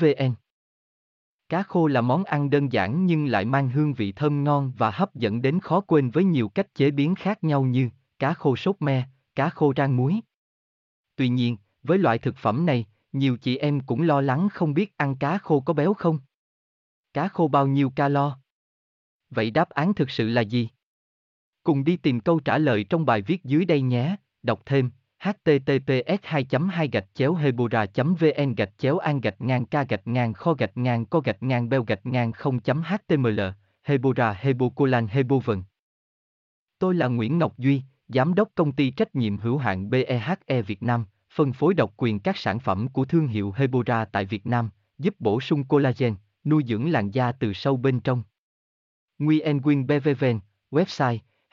vn Cá khô là món ăn đơn giản nhưng lại mang hương vị thơm ngon và hấp dẫn đến khó quên với nhiều cách chế biến khác nhau như cá khô sốt me, cá khô rang muối. Tuy nhiên, với loại thực phẩm này, nhiều chị em cũng lo lắng không biết ăn cá khô có béo không. Cá khô bao nhiêu calo? Vậy đáp án thực sự là gì? Cùng đi tìm câu trả lời trong bài viết dưới đây nhé, đọc thêm https 2 2 gạch chéo hebora vn gạch chéo an gạch ngang ca gạch ngang kho gạch ngang co gạch ngang beo gạch ngang 0 html hebora hebocolan hebovn tôi là nguyễn ngọc duy, giám đốc công ty trách nhiệm hữu hạn behe việt nam, phân phối độc quyền các sản phẩm của thương hiệu hebora tại việt nam, giúp bổ sung collagen, nuôi dưỡng làn da từ sâu bên trong. Nguyen quyên bvvn website